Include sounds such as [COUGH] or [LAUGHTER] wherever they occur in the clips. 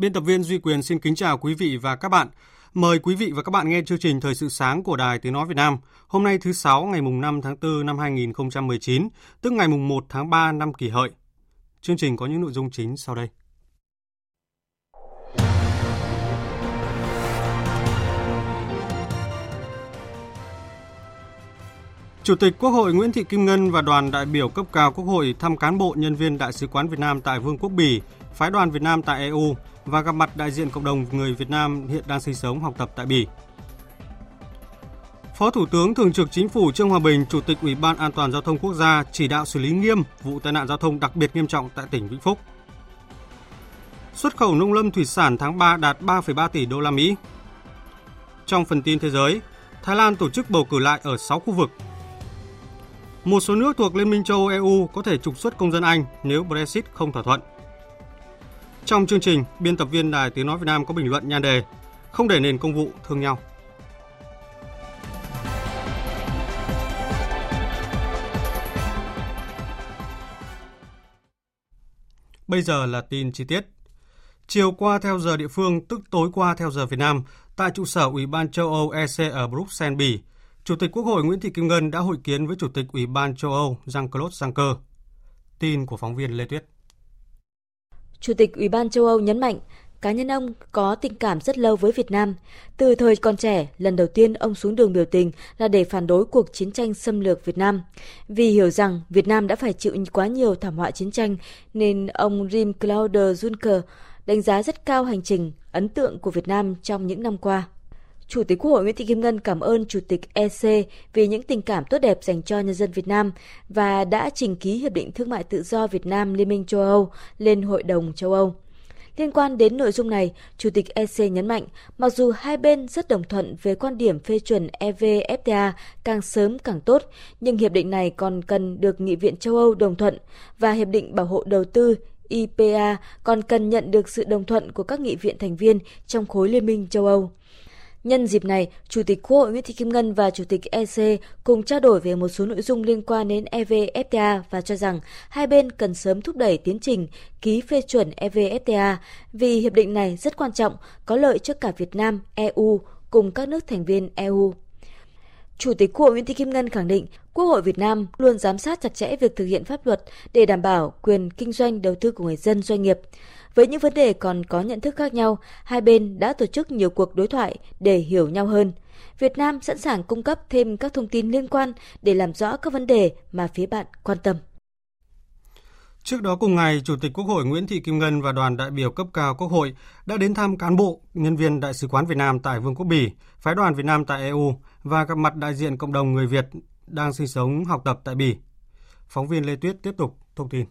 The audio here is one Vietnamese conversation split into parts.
Biên tập viên Duy Quyền xin kính chào quý vị và các bạn. Mời quý vị và các bạn nghe chương trình Thời sự sáng của Đài Tiếng Nói Việt Nam. Hôm nay thứ Sáu ngày 5 tháng 4 năm 2019, tức ngày 1 tháng 3 năm kỷ hợi. Chương trình có những nội dung chính sau đây. Chủ tịch Quốc hội Nguyễn Thị Kim Ngân và đoàn đại biểu cấp cao Quốc hội thăm cán bộ nhân viên Đại sứ quán Việt Nam tại Vương quốc Bỉ, phái đoàn Việt Nam tại EU và gặp mặt đại diện cộng đồng người Việt Nam hiện đang sinh sống học tập tại Bỉ. Phó Thủ tướng Thường trực Chính phủ Trương Hòa Bình, Chủ tịch Ủy ban An toàn Giao thông Quốc gia chỉ đạo xử lý nghiêm vụ tai nạn giao thông đặc biệt nghiêm trọng tại tỉnh Vĩnh Phúc. Xuất khẩu nông lâm thủy sản tháng 3 đạt 3,3 tỷ đô la Mỹ. Trong phần tin thế giới, Thái Lan tổ chức bầu cử lại ở 6 khu vực. Một số nước thuộc Liên minh châu Âu EU có thể trục xuất công dân Anh nếu Brexit không thỏa thuận. Trong chương trình, biên tập viên Đài Tiếng Nói Việt Nam có bình luận nhan đề Không để nền công vụ thương nhau. Bây giờ là tin chi tiết. Chiều qua theo giờ địa phương, tức tối qua theo giờ Việt Nam, tại trụ sở Ủy ban châu Âu EC ở Bruxelles, Bỉ, Chủ tịch Quốc hội Nguyễn Thị Kim Ngân đã hội kiến với Chủ tịch Ủy ban châu Âu Jean-Claude Juncker. Tin của phóng viên Lê Tuyết. Chủ tịch Ủy ban châu Âu nhấn mạnh, cá nhân ông có tình cảm rất lâu với Việt Nam. Từ thời còn trẻ, lần đầu tiên ông xuống đường biểu tình là để phản đối cuộc chiến tranh xâm lược Việt Nam. Vì hiểu rằng Việt Nam đã phải chịu quá nhiều thảm họa chiến tranh, nên ông Jean-Claude Juncker đánh giá rất cao hành trình, ấn tượng của Việt Nam trong những năm qua. Chủ tịch Quốc hội Nguyễn Thị Kim Ngân cảm ơn Chủ tịch EC vì những tình cảm tốt đẹp dành cho nhân dân Việt Nam và đã trình ký Hiệp định Thương mại Tự do Việt Nam Liên minh châu Âu lên Hội đồng châu Âu. Liên quan đến nội dung này, Chủ tịch EC nhấn mạnh, mặc dù hai bên rất đồng thuận về quan điểm phê chuẩn EVFTA càng sớm càng tốt, nhưng hiệp định này còn cần được Nghị viện châu Âu đồng thuận và Hiệp định Bảo hộ Đầu tư IPA còn cần nhận được sự đồng thuận của các nghị viện thành viên trong khối Liên minh châu Âu. Nhân dịp này, Chủ tịch Quốc hội Nguyễn Thị Kim Ngân và Chủ tịch EC cùng trao đổi về một số nội dung liên quan đến EVFTA và cho rằng hai bên cần sớm thúc đẩy tiến trình ký phê chuẩn EVFTA vì hiệp định này rất quan trọng, có lợi cho cả Việt Nam, EU cùng các nước thành viên EU. Chủ tịch Quốc hội Nguyễn Thị Kim Ngân khẳng định Quốc hội Việt Nam luôn giám sát chặt chẽ việc thực hiện pháp luật để đảm bảo quyền kinh doanh đầu tư của người dân doanh nghiệp. Với những vấn đề còn có nhận thức khác nhau, hai bên đã tổ chức nhiều cuộc đối thoại để hiểu nhau hơn. Việt Nam sẵn sàng cung cấp thêm các thông tin liên quan để làm rõ các vấn đề mà phía bạn quan tâm. Trước đó cùng ngày, Chủ tịch Quốc hội Nguyễn Thị Kim Ngân và đoàn đại biểu cấp cao Quốc hội đã đến thăm cán bộ, nhân viên Đại sứ quán Việt Nam tại Vương quốc Bỉ, phái đoàn Việt Nam tại EU và gặp mặt đại diện cộng đồng người Việt đang sinh sống học tập tại Bỉ. Phóng viên Lê Tuyết tiếp tục thông tin.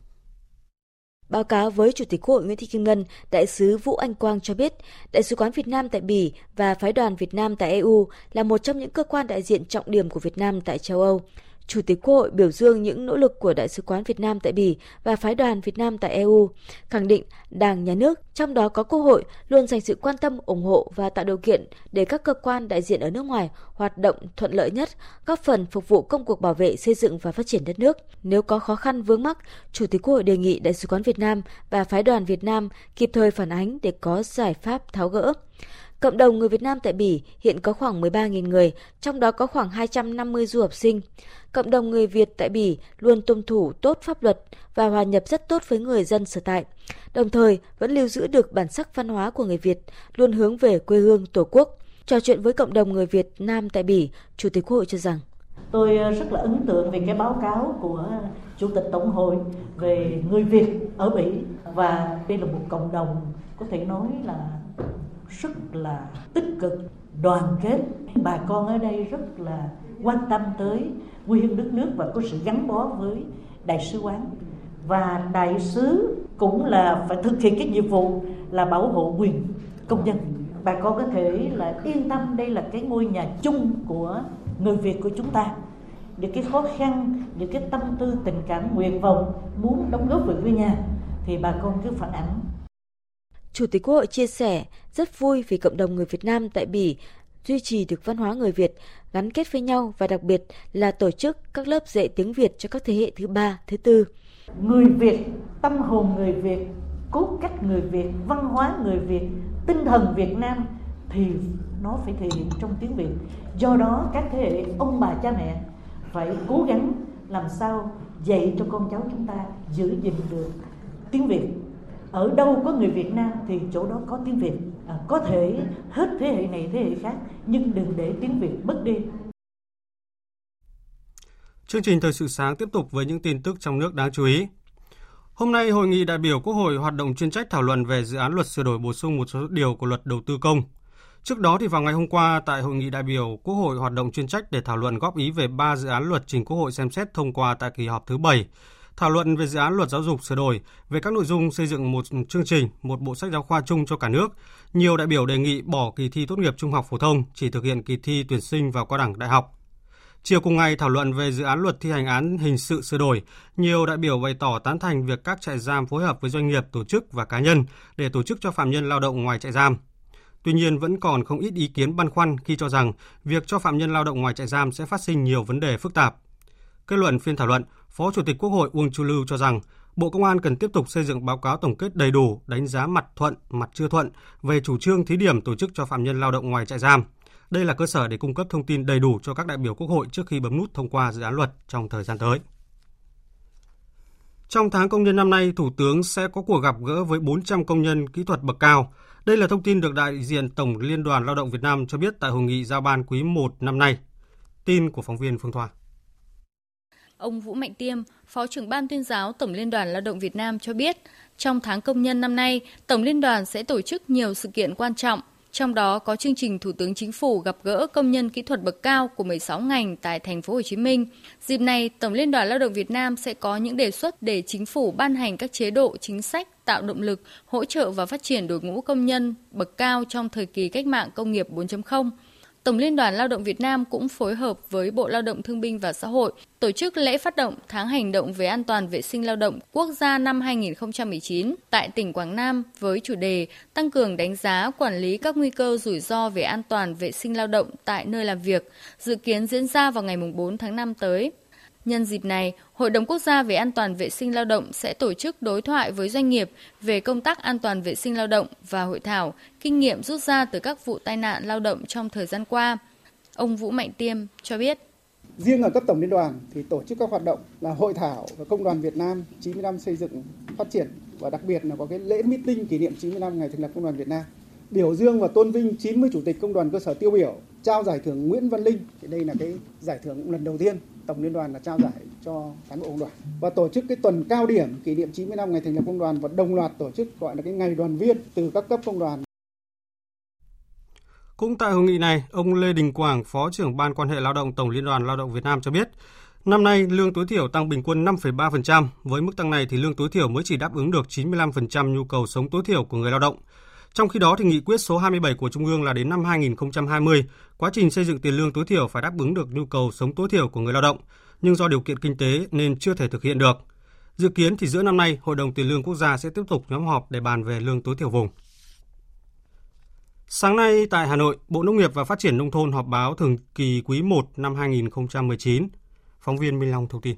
Báo cáo với Chủ tịch Quốc hội Nguyễn Thị Kim Ngân, Đại sứ Vũ Anh Quang cho biết, Đại sứ quán Việt Nam tại Bỉ và Phái đoàn Việt Nam tại EU là một trong những cơ quan đại diện trọng điểm của Việt Nam tại châu Âu. Chủ tịch Quốc hội biểu dương những nỗ lực của Đại sứ quán Việt Nam tại Bỉ và phái đoàn Việt Nam tại EU, khẳng định Đảng, Nhà nước, trong đó có Quốc hội, luôn dành sự quan tâm, ủng hộ và tạo điều kiện để các cơ quan đại diện ở nước ngoài hoạt động thuận lợi nhất, góp phần phục vụ công cuộc bảo vệ, xây dựng và phát triển đất nước. Nếu có khó khăn vướng mắc, Chủ tịch Quốc hội đề nghị Đại sứ quán Việt Nam và phái đoàn Việt Nam kịp thời phản ánh để có giải pháp tháo gỡ. Cộng đồng người Việt Nam tại Bỉ hiện có khoảng 13.000 người, trong đó có khoảng 250 du học sinh. Cộng đồng người Việt tại Bỉ luôn tuân thủ tốt pháp luật và hòa nhập rất tốt với người dân sở tại. Đồng thời, vẫn lưu giữ được bản sắc văn hóa của người Việt, luôn hướng về quê hương Tổ quốc. Trò chuyện với cộng đồng người Việt Nam tại Bỉ, Chủ tịch Quốc hội cho rằng Tôi ờ, rất là ấn tượng về cái báo cáo của Chủ tịch Tổng hội về người Việt ở Bỉ và đây là một cộng đồng có thể nói là rất là tích cực, đoàn kết. Bà con ở đây rất là quan tâm tới quê hương đất nước và có sự gắn bó với đại sứ quán. Và đại sứ cũng là phải thực hiện cái nhiệm vụ là bảo hộ quyền công dân. Bà con có thể là yên tâm đây là cái ngôi nhà chung của người Việt của chúng ta. Những cái khó khăn những cái tâm tư tình cảm nguyện vọng muốn đóng góp về quê nhà thì bà con cứ phản ánh. Chủ tịch Quốc hội chia sẻ rất vui vì cộng đồng người Việt Nam tại Bỉ duy trì được văn hóa người Việt, gắn kết với nhau và đặc biệt là tổ chức các lớp dạy tiếng Việt cho các thế hệ thứ ba, thứ tư. Người Việt, tâm hồn người Việt, cốt cách người Việt, văn hóa người Việt, tinh thần Việt Nam thì nó phải thể hiện trong tiếng Việt. Do đó các thế hệ ông bà cha mẹ phải cố gắng làm sao dạy cho con cháu chúng ta giữ gìn được tiếng Việt ở đâu có người Việt Nam thì chỗ đó có tiếng Việt à, có thể hết thế hệ này thế hệ khác nhưng đừng để tiếng Việt mất đi Chương trình thời sự sáng tiếp tục với những tin tức trong nước đáng chú ý. Hôm nay, Hội nghị đại biểu Quốc hội hoạt động chuyên trách thảo luận về dự án luật sửa đổi bổ sung một số điều của luật đầu tư công. Trước đó thì vào ngày hôm qua tại hội nghị đại biểu Quốc hội hoạt động chuyên trách để thảo luận góp ý về 3 dự án luật trình Quốc hội xem xét thông qua tại kỳ họp thứ 7 thảo luận về dự án luật giáo dục sửa đổi về các nội dung xây dựng một chương trình, một bộ sách giáo khoa chung cho cả nước. Nhiều đại biểu đề nghị bỏ kỳ thi tốt nghiệp trung học phổ thông, chỉ thực hiện kỳ thi tuyển sinh vào cao đẳng đại học. Chiều cùng ngày thảo luận về dự án luật thi hành án hình sự sửa đổi, nhiều đại biểu bày tỏ tán thành việc các trại giam phối hợp với doanh nghiệp, tổ chức và cá nhân để tổ chức cho phạm nhân lao động ngoài trại giam. Tuy nhiên vẫn còn không ít ý kiến băn khoăn khi cho rằng việc cho phạm nhân lao động ngoài trại giam sẽ phát sinh nhiều vấn đề phức tạp. Kết luận phiên thảo luận, Phó Chủ tịch Quốc hội Uông Chu Lưu cho rằng Bộ Công an cần tiếp tục xây dựng báo cáo tổng kết đầy đủ, đánh giá mặt thuận, mặt chưa thuận về chủ trương thí điểm tổ chức cho phạm nhân lao động ngoài trại giam. Đây là cơ sở để cung cấp thông tin đầy đủ cho các đại biểu Quốc hội trước khi bấm nút thông qua dự án luật trong thời gian tới. Trong tháng công nhân năm nay, Thủ tướng sẽ có cuộc gặp gỡ với 400 công nhân kỹ thuật bậc cao. Đây là thông tin được đại diện Tổng Liên đoàn Lao động Việt Nam cho biết tại hội nghị giao ban quý 1 năm nay. Tin của phóng viên Phương Thoa. Ông Vũ Mạnh Tiêm, Phó trưởng Ban tuyên giáo Tổng Liên đoàn Lao động Việt Nam cho biết, trong tháng công nhân năm nay, Tổng Liên đoàn sẽ tổ chức nhiều sự kiện quan trọng, trong đó có chương trình Thủ tướng Chính phủ gặp gỡ công nhân kỹ thuật bậc cao của 16 ngành tại thành phố Hồ Chí Minh. Dịp này, Tổng Liên đoàn Lao động Việt Nam sẽ có những đề xuất để chính phủ ban hành các chế độ chính sách tạo động lực, hỗ trợ và phát triển đội ngũ công nhân bậc cao trong thời kỳ cách mạng công nghiệp 4.0 Tổng Liên đoàn Lao động Việt Nam cũng phối hợp với Bộ Lao động Thương binh và Xã hội tổ chức lễ phát động tháng hành động về an toàn vệ sinh lao động quốc gia năm 2019 tại tỉnh Quảng Nam với chủ đề tăng cường đánh giá quản lý các nguy cơ rủi ro về an toàn vệ sinh lao động tại nơi làm việc, dự kiến diễn ra vào ngày 4 tháng 5 tới. Nhân dịp này, Hội đồng Quốc gia về an toàn vệ sinh lao động sẽ tổ chức đối thoại với doanh nghiệp về công tác an toàn vệ sinh lao động và hội thảo kinh nghiệm rút ra từ các vụ tai nạn lao động trong thời gian qua. Ông Vũ Mạnh Tiêm cho biết. Riêng ở cấp tổng liên đoàn thì tổ chức các hoạt động là hội thảo và công đoàn Việt Nam 90 năm xây dựng phát triển và đặc biệt là có cái lễ meeting kỷ niệm 90 năm ngày thành lập công đoàn Việt Nam. Biểu dương và tôn vinh 90 chủ tịch công đoàn cơ sở tiêu biểu, trao giải thưởng Nguyễn Văn Linh. Thì đây là cái giải thưởng lần đầu tiên tổng liên đoàn là trao giải cho cán bộ công đoàn và tổ chức cái tuần cao điểm kỷ niệm 90 năm ngày thành lập công đoàn và đồng loạt tổ chức gọi là cái ngày đoàn viên từ các cấp công đoàn. Cũng tại hội nghị này, ông Lê Đình Quảng, Phó trưởng Ban quan hệ lao động Tổng Liên đoàn Lao động Việt Nam cho biết, năm nay lương tối thiểu tăng bình quân 5,3%, với mức tăng này thì lương tối thiểu mới chỉ đáp ứng được 95% nhu cầu sống tối thiểu của người lao động. Trong khi đó, thì nghị quyết số 27 của Trung ương là đến năm 2020, quá trình xây dựng tiền lương tối thiểu phải đáp ứng được nhu cầu sống tối thiểu của người lao động, nhưng do điều kiện kinh tế nên chưa thể thực hiện được. Dự kiến thì giữa năm nay, Hội đồng Tiền lương Quốc gia sẽ tiếp tục nhóm họp để bàn về lương tối thiểu vùng. Sáng nay tại Hà Nội, Bộ Nông nghiệp và Phát triển Nông thôn họp báo thường kỳ quý 1 năm 2019. Phóng viên Minh Long thông tin.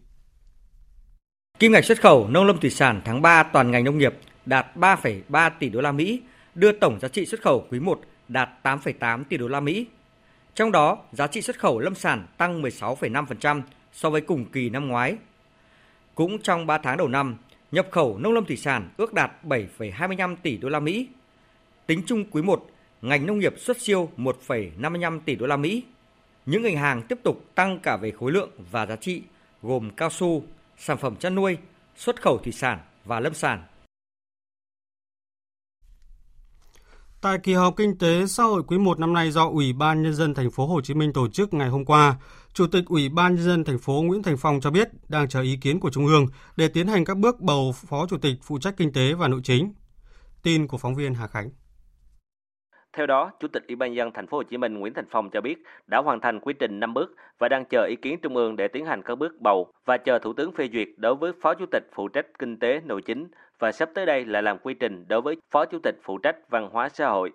Kim ngạch xuất khẩu nông lâm thủy sản tháng 3 toàn ngành nông nghiệp đạt 3,3 tỷ đô la Mỹ, đưa tổng giá trị xuất khẩu quý 1 đạt 8,8 tỷ đô la Mỹ. Trong đó, giá trị xuất khẩu lâm sản tăng 16,5% so với cùng kỳ năm ngoái. Cũng trong 3 tháng đầu năm, nhập khẩu nông lâm thủy sản ước đạt 7,25 tỷ đô la Mỹ. Tính chung quý 1, ngành nông nghiệp xuất siêu 1,55 tỷ đô la Mỹ. Những ngành hàng tiếp tục tăng cả về khối lượng và giá trị, gồm cao su, sản phẩm chăn nuôi, xuất khẩu thủy sản và lâm sản. Tại kỳ họp kinh tế xã hội quý 1 năm nay do Ủy ban nhân dân thành phố Hồ Chí Minh tổ chức ngày hôm qua, Chủ tịch Ủy ban nhân dân thành phố Nguyễn Thành Phong cho biết đang chờ ý kiến của Trung ương để tiến hành các bước bầu Phó Chủ tịch phụ trách kinh tế và nội chính. Tin của phóng viên Hà Khánh. Theo đó, Chủ tịch Ủy ban dân thành phố Hồ Chí Minh Nguyễn Thành Phong cho biết đã hoàn thành quy trình 5 bước và đang chờ ý kiến trung ương để tiến hành các bước bầu và chờ Thủ tướng phê duyệt đối với Phó Chủ tịch phụ trách kinh tế nội chính và sắp tới đây là làm quy trình đối với Phó Chủ tịch phụ trách văn hóa xã hội.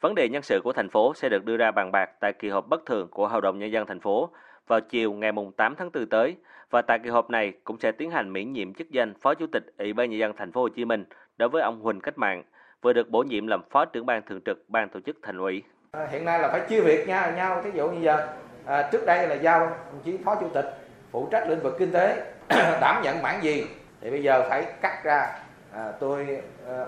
Vấn đề nhân sự của thành phố sẽ được đưa ra bàn bạc tại kỳ họp bất thường của Hội đồng nhân dân thành phố vào chiều ngày 8 tháng 4 tới và tại kỳ họp này cũng sẽ tiến hành miễn nhiệm chức danh Phó Chủ tịch Ủy ban nhân dân thành phố Hồ Chí Minh đối với ông Huỳnh Cách Mạng vừa được bổ nhiệm làm Phó trưởng ban thường trực ban tổ chức thành ủy. À, hiện nay là phải chia việc nhau nhau thí dụ như giờ. À, trước đây là giao đồng chí Phó Chủ tịch phụ trách lĩnh vực kinh tế [CLEARS THROAT] đảm nhận mảng gì? Thì bây giờ phải cắt ra. À, tôi à,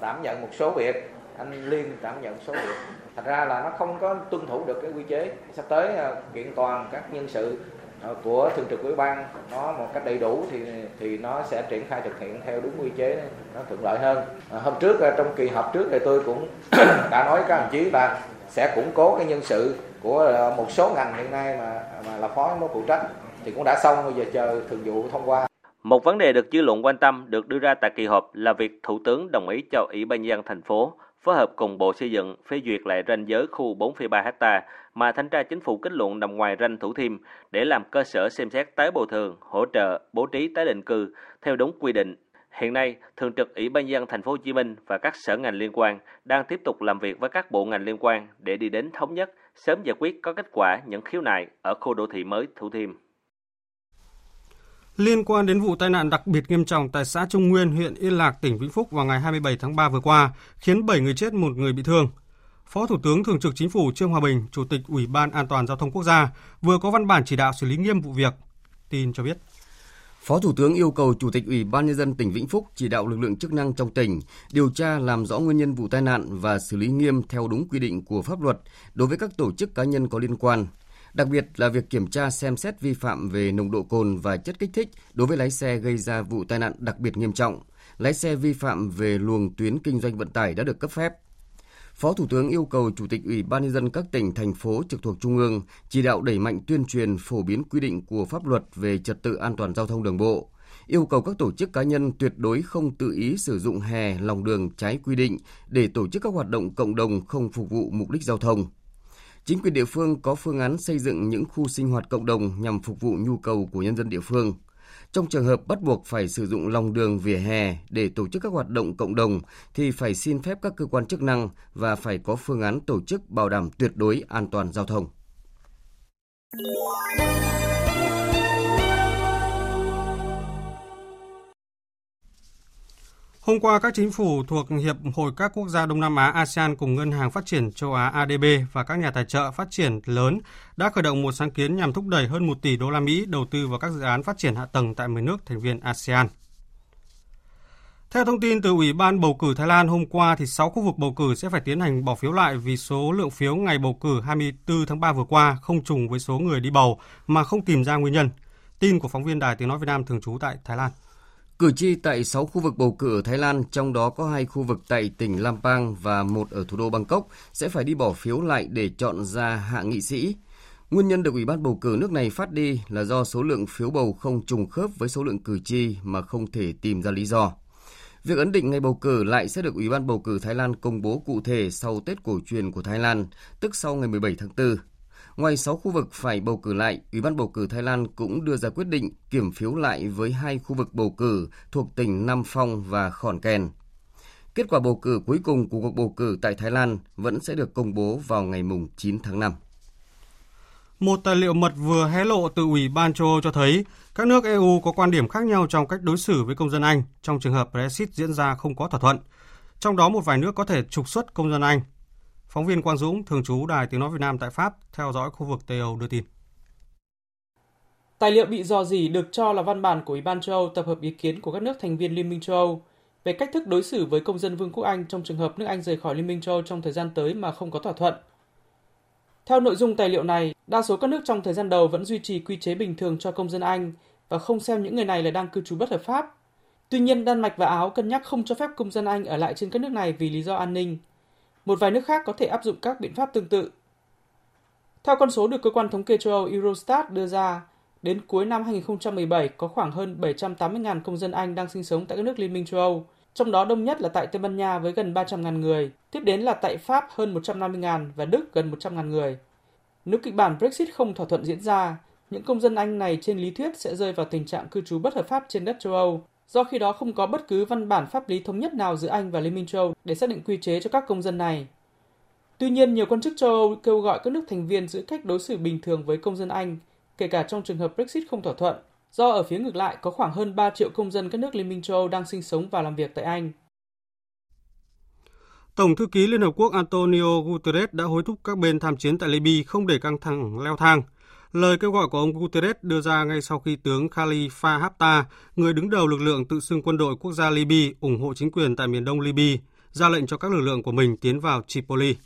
đảm nhận một số việc anh liên đảm nhận số việc. Thật ra là nó không có tuân thủ được cái quy chế sắp tới à, kiện toàn các nhân sự Ờ, của thường trực ủy ban nó một cách đầy đủ thì thì nó sẽ triển khai thực hiện theo đúng quy chế nó thuận lợi hơn. À, hôm trước ờ, trong kỳ họp trước thì tôi cũng [COUGHS] đã nói các đồng chí là sẽ củng cố cái nhân sự của một số ngành hiện nay mà mà là phó nó phụ trách thì cũng đã xong bây giờ chờ thường vụ thông qua. Một vấn đề được dư luận quan tâm được đưa ra tại kỳ họp là việc Thủ tướng đồng ý cho Ủy ban nhân dân thành phố phối hợp cùng Bộ Xây dựng phê duyệt lại ranh giới khu 4,3 ha mà thanh tra chính phủ kết luận nằm ngoài ranh Thủ Thiêm để làm cơ sở xem xét tái bồi thường, hỗ trợ, bố trí tái định cư theo đúng quy định. Hiện nay, Thường trực Ủy ban nhân dân thành phố Hồ Chí Minh và các sở ngành liên quan đang tiếp tục làm việc với các bộ ngành liên quan để đi đến thống nhất, sớm giải quyết có kết quả những khiếu nại ở khu đô thị mới Thủ Thiêm. Liên quan đến vụ tai nạn đặc biệt nghiêm trọng tại xã Trung Nguyên, huyện Yên Lạc, tỉnh Vĩnh Phúc vào ngày 27 tháng 3 vừa qua, khiến 7 người chết, một người bị thương. Phó Thủ tướng Thường trực Chính phủ Trương Hòa Bình, Chủ tịch Ủy ban An toàn Giao thông Quốc gia, vừa có văn bản chỉ đạo xử lý nghiêm vụ việc. Tin cho biết. Phó Thủ tướng yêu cầu Chủ tịch Ủy ban Nhân dân tỉnh Vĩnh Phúc chỉ đạo lực lượng chức năng trong tỉnh điều tra làm rõ nguyên nhân vụ tai nạn và xử lý nghiêm theo đúng quy định của pháp luật đối với các tổ chức cá nhân có liên quan, đặc biệt là việc kiểm tra xem xét vi phạm về nồng độ cồn và chất kích thích đối với lái xe gây ra vụ tai nạn đặc biệt nghiêm trọng, lái xe vi phạm về luồng tuyến kinh doanh vận tải đã được cấp phép. Phó Thủ tướng yêu cầu Chủ tịch Ủy ban nhân dân các tỉnh, thành phố trực thuộc Trung ương chỉ đạo đẩy mạnh tuyên truyền phổ biến quy định của pháp luật về trật tự an toàn giao thông đường bộ, yêu cầu các tổ chức cá nhân tuyệt đối không tự ý sử dụng hè, lòng đường trái quy định để tổ chức các hoạt động cộng đồng không phục vụ mục đích giao thông. Chính quyền địa phương có phương án xây dựng những khu sinh hoạt cộng đồng nhằm phục vụ nhu cầu của nhân dân địa phương. Trong trường hợp bắt buộc phải sử dụng lòng đường vỉa hè để tổ chức các hoạt động cộng đồng thì phải xin phép các cơ quan chức năng và phải có phương án tổ chức bảo đảm tuyệt đối an toàn giao thông. Hôm qua, các chính phủ thuộc Hiệp hội các quốc gia Đông Nam Á ASEAN cùng Ngân hàng Phát triển châu Á ADB và các nhà tài trợ phát triển lớn đã khởi động một sáng kiến nhằm thúc đẩy hơn 1 tỷ đô la Mỹ đầu tư vào các dự án phát triển hạ tầng tại 10 nước thành viên ASEAN. Theo thông tin từ Ủy ban bầu cử Thái Lan hôm qua thì 6 khu vực bầu cử sẽ phải tiến hành bỏ phiếu lại vì số lượng phiếu ngày bầu cử 24 tháng 3 vừa qua không trùng với số người đi bầu mà không tìm ra nguyên nhân. Tin của phóng viên Đài Tiếng nói Việt Nam thường trú tại Thái Lan. Cử tri tại 6 khu vực bầu cử ở Thái Lan, trong đó có hai khu vực tại tỉnh Lampang và một ở thủ đô Bangkok, sẽ phải đi bỏ phiếu lại để chọn ra hạ nghị sĩ. Nguyên nhân được Ủy ban bầu cử nước này phát đi là do số lượng phiếu bầu không trùng khớp với số lượng cử tri mà không thể tìm ra lý do. Việc ấn định ngày bầu cử lại sẽ được Ủy ban bầu cử Thái Lan công bố cụ thể sau Tết cổ truyền của Thái Lan, tức sau ngày 17 tháng 4. Ngoài 6 khu vực phải bầu cử lại, Ủy ban bầu cử Thái Lan cũng đưa ra quyết định kiểm phiếu lại với hai khu vực bầu cử thuộc tỉnh Nam Phong và Khòn Kèn. Kết quả bầu cử cuối cùng của cuộc bầu cử tại Thái Lan vẫn sẽ được công bố vào ngày 9 tháng 5. Một tài liệu mật vừa hé lộ từ Ủy ban châu Âu cho thấy các nước EU có quan điểm khác nhau trong cách đối xử với công dân Anh trong trường hợp Brexit diễn ra không có thỏa thuận. Trong đó một vài nước có thể trục xuất công dân Anh. Phóng viên Quang Dũng, thường trú Đài Tiếng Nói Việt Nam tại Pháp, theo dõi khu vực Tây Âu đưa tin. Tài liệu bị dò dỉ được cho là văn bản của Ủy ban châu Âu tập hợp ý kiến của các nước thành viên Liên minh châu Âu về cách thức đối xử với công dân Vương quốc Anh trong trường hợp nước Anh rời khỏi Liên minh châu Âu trong thời gian tới mà không có thỏa thuận. Theo nội dung tài liệu này, Đa số các nước trong thời gian đầu vẫn duy trì quy chế bình thường cho công dân Anh và không xem những người này là đang cư trú bất hợp pháp. Tuy nhiên, Đan Mạch và Áo cân nhắc không cho phép công dân Anh ở lại trên các nước này vì lý do an ninh. Một vài nước khác có thể áp dụng các biện pháp tương tự. Theo con số được cơ quan thống kê châu Âu Eurostat đưa ra, đến cuối năm 2017 có khoảng hơn 780.000 công dân Anh đang sinh sống tại các nước Liên minh châu Âu, trong đó đông nhất là tại Tây Ban Nha với gần 300.000 người, tiếp đến là tại Pháp hơn 150.000 và Đức gần 100.000 người. Nếu kịch bản Brexit không thỏa thuận diễn ra, những công dân Anh này trên lý thuyết sẽ rơi vào tình trạng cư trú bất hợp pháp trên đất châu Âu, do khi đó không có bất cứ văn bản pháp lý thống nhất nào giữa Anh và Liên minh châu Âu để xác định quy chế cho các công dân này. Tuy nhiên, nhiều quan chức châu Âu kêu gọi các nước thành viên giữ cách đối xử bình thường với công dân Anh, kể cả trong trường hợp Brexit không thỏa thuận, do ở phía ngược lại có khoảng hơn 3 triệu công dân các nước Liên minh châu Âu đang sinh sống và làm việc tại Anh. Tổng thư ký Liên Hợp Quốc Antonio Guterres đã hối thúc các bên tham chiến tại Libya không để căng thẳng leo thang. Lời kêu gọi của ông Guterres đưa ra ngay sau khi tướng Khalifa Haftar, người đứng đầu lực lượng tự xưng quân đội quốc gia Libya ủng hộ chính quyền tại miền đông Libya, ra lệnh cho các lực lượng của mình tiến vào Tripoli.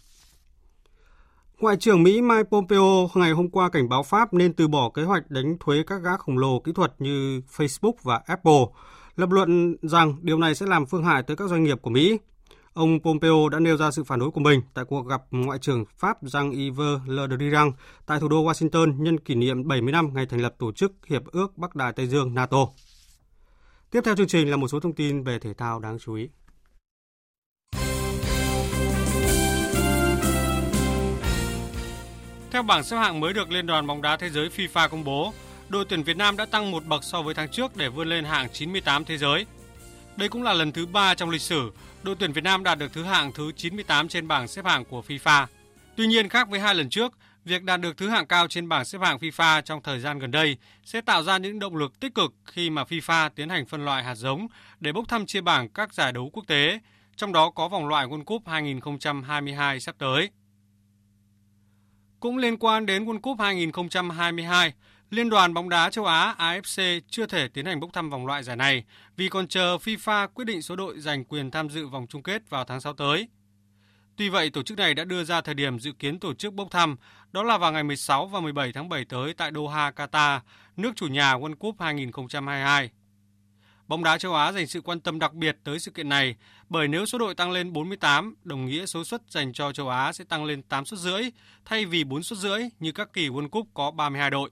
Ngoại trưởng Mỹ Mike Pompeo ngày hôm qua cảnh báo Pháp nên từ bỏ kế hoạch đánh thuế các gã khổng lồ kỹ thuật như Facebook và Apple, lập luận rằng điều này sẽ làm phương hại tới các doanh nghiệp của Mỹ. Ông Pompeo đã nêu ra sự phản đối của mình tại cuộc gặp Ngoại trưởng Pháp Jean-Yves Le Drian tại thủ đô Washington nhân kỷ niệm 70 năm ngày thành lập Tổ chức Hiệp ước Bắc Đại Tây Dương NATO. Tiếp theo chương trình là một số thông tin về thể thao đáng chú ý. Theo bảng xếp hạng mới được Liên đoàn bóng đá thế giới FIFA công bố, đội tuyển Việt Nam đã tăng một bậc so với tháng trước để vươn lên hạng 98 thế giới. Đây cũng là lần thứ 3 trong lịch sử đội tuyển Việt Nam đạt được thứ hạng thứ 98 trên bảng xếp hạng của FIFA. Tuy nhiên khác với hai lần trước, việc đạt được thứ hạng cao trên bảng xếp hạng FIFA trong thời gian gần đây sẽ tạo ra những động lực tích cực khi mà FIFA tiến hành phân loại hạt giống để bốc thăm chia bảng các giải đấu quốc tế, trong đó có vòng loại World Cup 2022 sắp tới. Cũng liên quan đến World Cup 2022, Liên đoàn bóng đá châu Á AFC chưa thể tiến hành bốc thăm vòng loại giải này vì còn chờ FIFA quyết định số đội giành quyền tham dự vòng chung kết vào tháng 6 tới. Tuy vậy, tổ chức này đã đưa ra thời điểm dự kiến tổ chức bốc thăm, đó là vào ngày 16 và 17 tháng 7 tới tại Doha, Qatar, nước chủ nhà World Cup 2022. Bóng đá châu Á dành sự quan tâm đặc biệt tới sự kiện này bởi nếu số đội tăng lên 48, đồng nghĩa số suất dành cho châu Á sẽ tăng lên 8 suất rưỡi thay vì 4 suất rưỡi như các kỳ World Cup có 32 đội.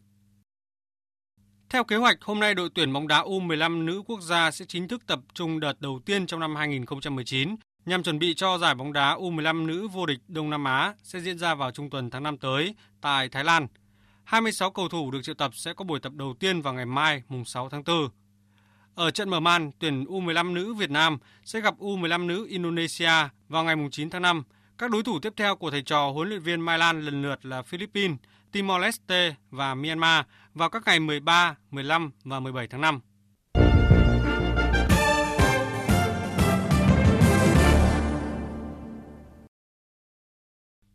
Theo kế hoạch, hôm nay đội tuyển bóng đá U15 nữ quốc gia sẽ chính thức tập trung đợt đầu tiên trong năm 2019 nhằm chuẩn bị cho giải bóng đá U15 nữ vô địch Đông Nam Á sẽ diễn ra vào trung tuần tháng 5 tới tại Thái Lan. 26 cầu thủ được triệu tập sẽ có buổi tập đầu tiên vào ngày mai, mùng 6 tháng 4. Ở trận mở màn, tuyển U15 nữ Việt Nam sẽ gặp U15 nữ Indonesia vào ngày mùng 9 tháng 5. Các đối thủ tiếp theo của thầy trò huấn luyện viên Mai Lan lần lượt là Philippines, Timor-Leste và Myanmar vào các ngày 13, 15 và 17 tháng 5.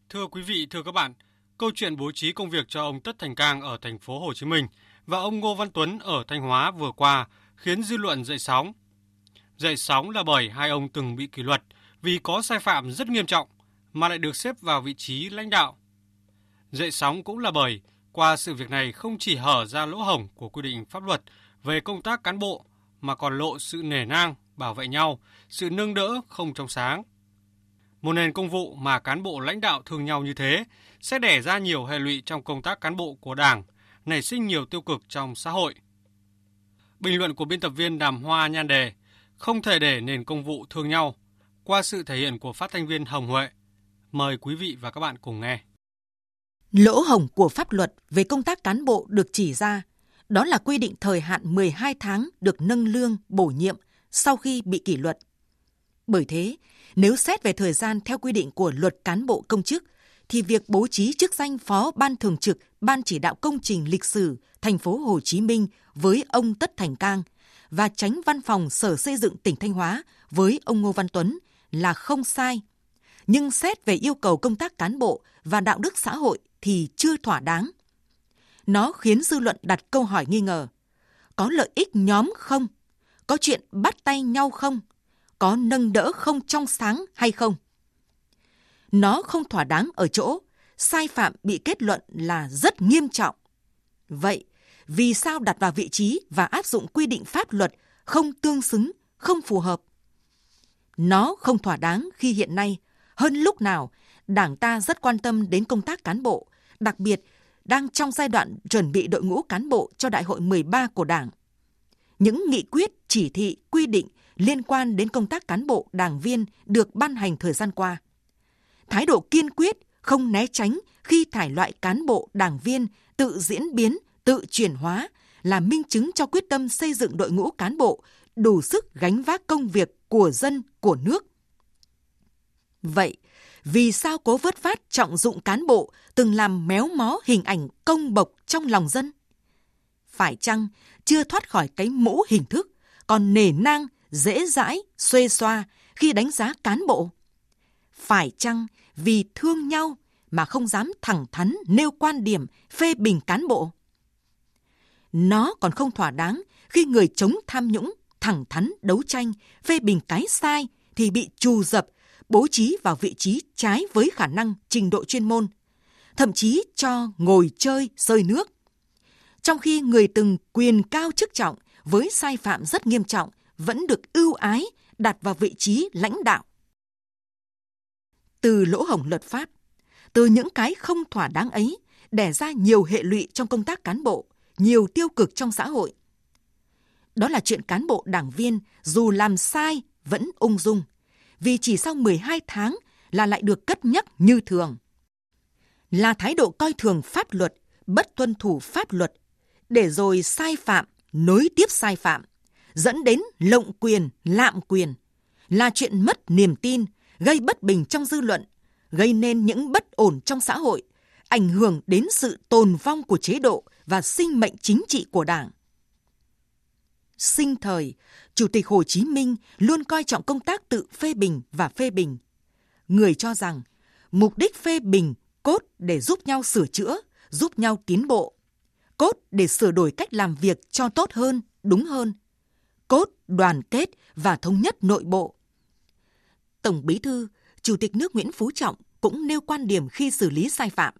Thưa quý vị, thưa các bạn, câu chuyện bố trí công việc cho ông Tất Thành Cang ở thành phố Hồ Chí Minh và ông Ngô Văn Tuấn ở Thanh Hóa vừa qua khiến dư luận dậy sóng. Dậy sóng là bởi hai ông từng bị kỷ luật vì có sai phạm rất nghiêm trọng mà lại được xếp vào vị trí lãnh đạo. Dậy sóng cũng là bởi qua sự việc này không chỉ hở ra lỗ hổng của quy định pháp luật về công tác cán bộ mà còn lộ sự nể nang, bảo vệ nhau, sự nâng đỡ không trong sáng. Một nền công vụ mà cán bộ lãnh đạo thương nhau như thế sẽ đẻ ra nhiều hệ lụy trong công tác cán bộ của Đảng, nảy sinh nhiều tiêu cực trong xã hội. Bình luận của biên tập viên Đàm Hoa nhan đề Không thể để nền công vụ thương nhau qua sự thể hiện của phát thanh viên Hồng Huệ. Mời quý vị và các bạn cùng nghe. Lỗ hổng của pháp luật về công tác cán bộ được chỉ ra, đó là quy định thời hạn 12 tháng được nâng lương, bổ nhiệm sau khi bị kỷ luật. Bởi thế, nếu xét về thời gian theo quy định của luật cán bộ công chức, thì việc bố trí chức danh phó ban thường trực ban chỉ đạo công trình lịch sử thành phố Hồ Chí Minh với ông Tất Thành Cang và tránh văn phòng Sở Xây dựng tỉnh Thanh Hóa với ông Ngô Văn Tuấn là không sai. Nhưng xét về yêu cầu công tác cán bộ và đạo đức xã hội thì chưa thỏa đáng. Nó khiến dư luận đặt câu hỏi nghi ngờ. Có lợi ích nhóm không? Có chuyện bắt tay nhau không? Có nâng đỡ không trong sáng hay không? Nó không thỏa đáng ở chỗ, sai phạm bị kết luận là rất nghiêm trọng. Vậy, vì sao đặt vào vị trí và áp dụng quy định pháp luật không tương xứng, không phù hợp? Nó không thỏa đáng khi hiện nay, hơn lúc nào, Đảng ta rất quan tâm đến công tác cán bộ, đặc biệt đang trong giai đoạn chuẩn bị đội ngũ cán bộ cho Đại hội 13 của Đảng. Những nghị quyết, chỉ thị, quy định liên quan đến công tác cán bộ, đảng viên được ban hành thời gian qua. Thái độ kiên quyết, không né tránh khi thải loại cán bộ, đảng viên tự diễn biến, tự chuyển hóa là minh chứng cho quyết tâm xây dựng đội ngũ cán bộ đủ sức gánh vác công việc của dân, của nước. Vậy, vì sao cố vớt vát trọng dụng cán bộ từng làm méo mó hình ảnh công bộc trong lòng dân? Phải chăng chưa thoát khỏi cái mũ hình thức, còn nề nang, dễ dãi, xuê xoa khi đánh giá cán bộ? Phải chăng vì thương nhau mà không dám thẳng thắn nêu quan điểm phê bình cán bộ? Nó còn không thỏa đáng khi người chống tham nhũng thẳng thắn đấu tranh, phê bình cái sai thì bị trù dập, bố trí vào vị trí trái với khả năng trình độ chuyên môn, thậm chí cho ngồi chơi sơi nước. Trong khi người từng quyền cao chức trọng với sai phạm rất nghiêm trọng vẫn được ưu ái đặt vào vị trí lãnh đạo. Từ lỗ hổng luật pháp, từ những cái không thỏa đáng ấy đẻ ra nhiều hệ lụy trong công tác cán bộ, nhiều tiêu cực trong xã hội. Đó là chuyện cán bộ đảng viên dù làm sai vẫn ung dung, vì chỉ sau 12 tháng là lại được cất nhắc như thường. Là thái độ coi thường pháp luật, bất tuân thủ pháp luật, để rồi sai phạm, nối tiếp sai phạm, dẫn đến lộng quyền, lạm quyền, là chuyện mất niềm tin, gây bất bình trong dư luận, gây nên những bất ổn trong xã hội, ảnh hưởng đến sự tồn vong của chế độ và sinh mệnh chính trị của Đảng. Sinh thời, Chủ tịch Hồ Chí Minh luôn coi trọng công tác tự phê bình và phê bình. Người cho rằng, mục đích phê bình cốt để giúp nhau sửa chữa, giúp nhau tiến bộ. Cốt để sửa đổi cách làm việc cho tốt hơn, đúng hơn. Cốt đoàn kết và thống nhất nội bộ. Tổng Bí thư, Chủ tịch nước Nguyễn Phú Trọng cũng nêu quan điểm khi xử lý sai phạm.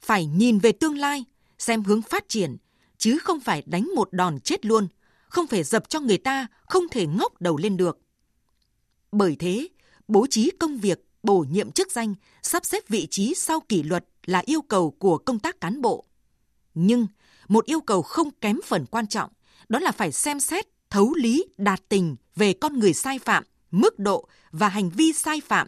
Phải nhìn về tương lai, xem hướng phát triển, chứ không phải đánh một đòn chết luôn, không phải dập cho người ta không thể ngóc đầu lên được. Bởi thế, bố trí công việc, bổ nhiệm chức danh, sắp xếp vị trí sau kỷ luật là yêu cầu của công tác cán bộ. Nhưng, một yêu cầu không kém phần quan trọng, đó là phải xem xét, thấu lý, đạt tình về con người sai phạm, mức độ và hành vi sai phạm,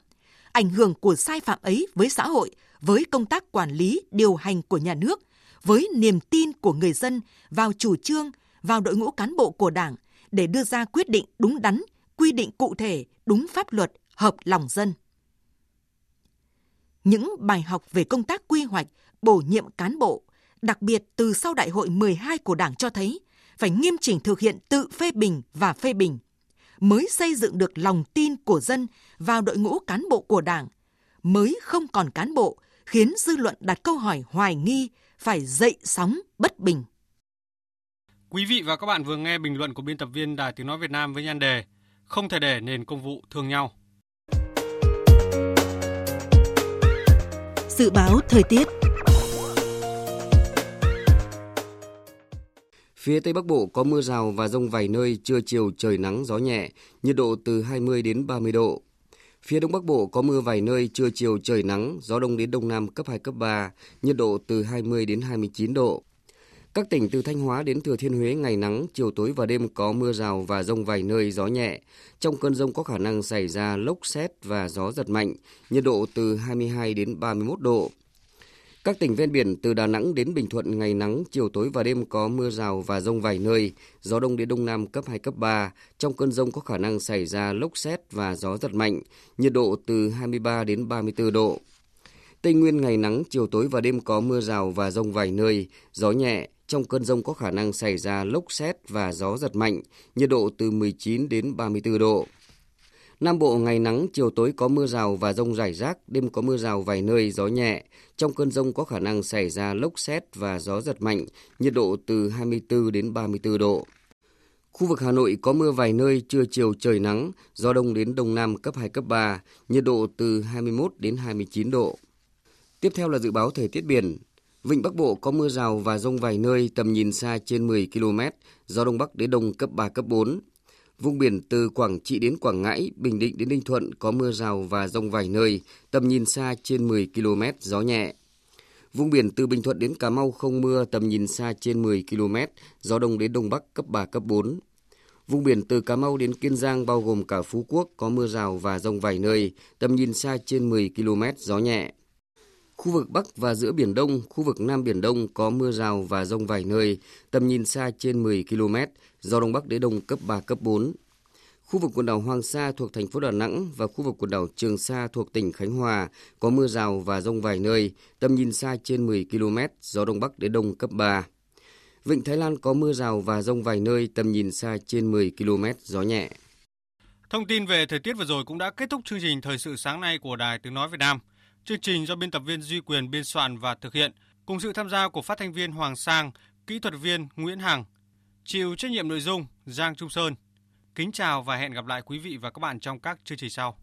ảnh hưởng của sai phạm ấy với xã hội, với công tác quản lý, điều hành của nhà nước, với niềm tin của người dân vào chủ trương, vào đội ngũ cán bộ của Đảng để đưa ra quyết định đúng đắn, quy định cụ thể, đúng pháp luật, hợp lòng dân. Những bài học về công tác quy hoạch, bổ nhiệm cán bộ, đặc biệt từ sau đại hội 12 của Đảng cho thấy phải nghiêm chỉnh thực hiện tự phê bình và phê bình mới xây dựng được lòng tin của dân vào đội ngũ cán bộ của Đảng, mới không còn cán bộ khiến dư luận đặt câu hỏi hoài nghi, phải dậy sóng bất bình. Quý vị và các bạn vừa nghe bình luận của biên tập viên Đài Tiếng Nói Việt Nam với nhan đề Không thể để nền công vụ thương nhau. Dự báo thời tiết Phía Tây Bắc Bộ có mưa rào và rông vài nơi, trưa chiều trời nắng gió nhẹ, nhiệt độ từ 20 đến 30 độ. Phía Đông Bắc Bộ có mưa vài nơi, trưa chiều trời nắng, gió đông đến đông nam cấp 2, cấp 3, nhiệt độ từ 20 đến 29 độ. Các tỉnh từ Thanh Hóa đến Thừa Thiên Huế ngày nắng, chiều tối và đêm có mưa rào và rông vài nơi, gió nhẹ. Trong cơn rông có khả năng xảy ra lốc xét và gió giật mạnh, nhiệt độ từ 22 đến 31 độ. Các tỉnh ven biển từ Đà Nẵng đến Bình Thuận ngày nắng, chiều tối và đêm có mưa rào và rông vài nơi, gió đông đến đông nam cấp 2, cấp 3. Trong cơn rông có khả năng xảy ra lốc xét và gió giật mạnh, nhiệt độ từ 23 đến 34 độ. Tây Nguyên ngày nắng, chiều tối và đêm có mưa rào và rông vài nơi, gió nhẹ, trong cơn rông có khả năng xảy ra lốc xét và gió giật mạnh, nhiệt độ từ 19 đến 34 độ. Nam Bộ ngày nắng, chiều tối có mưa rào và rông rải rác, đêm có mưa rào vài nơi, gió nhẹ. Trong cơn rông có khả năng xảy ra lốc xét và gió giật mạnh, nhiệt độ từ 24 đến 34 độ. Khu vực Hà Nội có mưa vài nơi, trưa chiều trời nắng, gió đông đến đông nam cấp 2, cấp 3, nhiệt độ từ 21 đến 29 độ. Tiếp theo là dự báo thời tiết biển. Vịnh Bắc Bộ có mưa rào và rông vài nơi, tầm nhìn xa trên 10 km, gió Đông Bắc đến Đông cấp 3, cấp 4. Vùng biển từ Quảng Trị đến Quảng Ngãi, Bình Định đến Ninh Thuận có mưa rào và rông vài nơi, tầm nhìn xa trên 10 km, gió nhẹ. Vùng biển từ Bình Thuận đến Cà Mau không mưa, tầm nhìn xa trên 10 km, gió đông đến đông bắc cấp 3, cấp 4. Vùng biển từ Cà Mau đến Kiên Giang bao gồm cả Phú Quốc có mưa rào và rông vài nơi, tầm nhìn xa trên 10 km, gió nhẹ. Khu vực Bắc và giữa Biển Đông, khu vực Nam Biển Đông có mưa rào và rông vài nơi, tầm nhìn xa trên 10 km, gió Đông Bắc đến Đông cấp 3, cấp 4. Khu vực quần đảo Hoàng Sa thuộc thành phố Đà Nẵng và khu vực quần đảo Trường Sa thuộc tỉnh Khánh Hòa có mưa rào và rông vài nơi, tầm nhìn xa trên 10 km, gió Đông Bắc đến Đông cấp 3. Vịnh Thái Lan có mưa rào và rông vài nơi, tầm nhìn xa trên 10 km, gió nhẹ. Thông tin về thời tiết vừa rồi cũng đã kết thúc chương trình Thời sự sáng nay của Đài Tiếng Nói Việt Nam. Chương trình do biên tập viên Duy Quyền biên soạn và thực hiện, cùng sự tham gia của phát thanh viên Hoàng Sang, kỹ thuật viên Nguyễn Hằng, chịu trách nhiệm nội dung Giang Trung Sơn. Kính chào và hẹn gặp lại quý vị và các bạn trong các chương trình sau.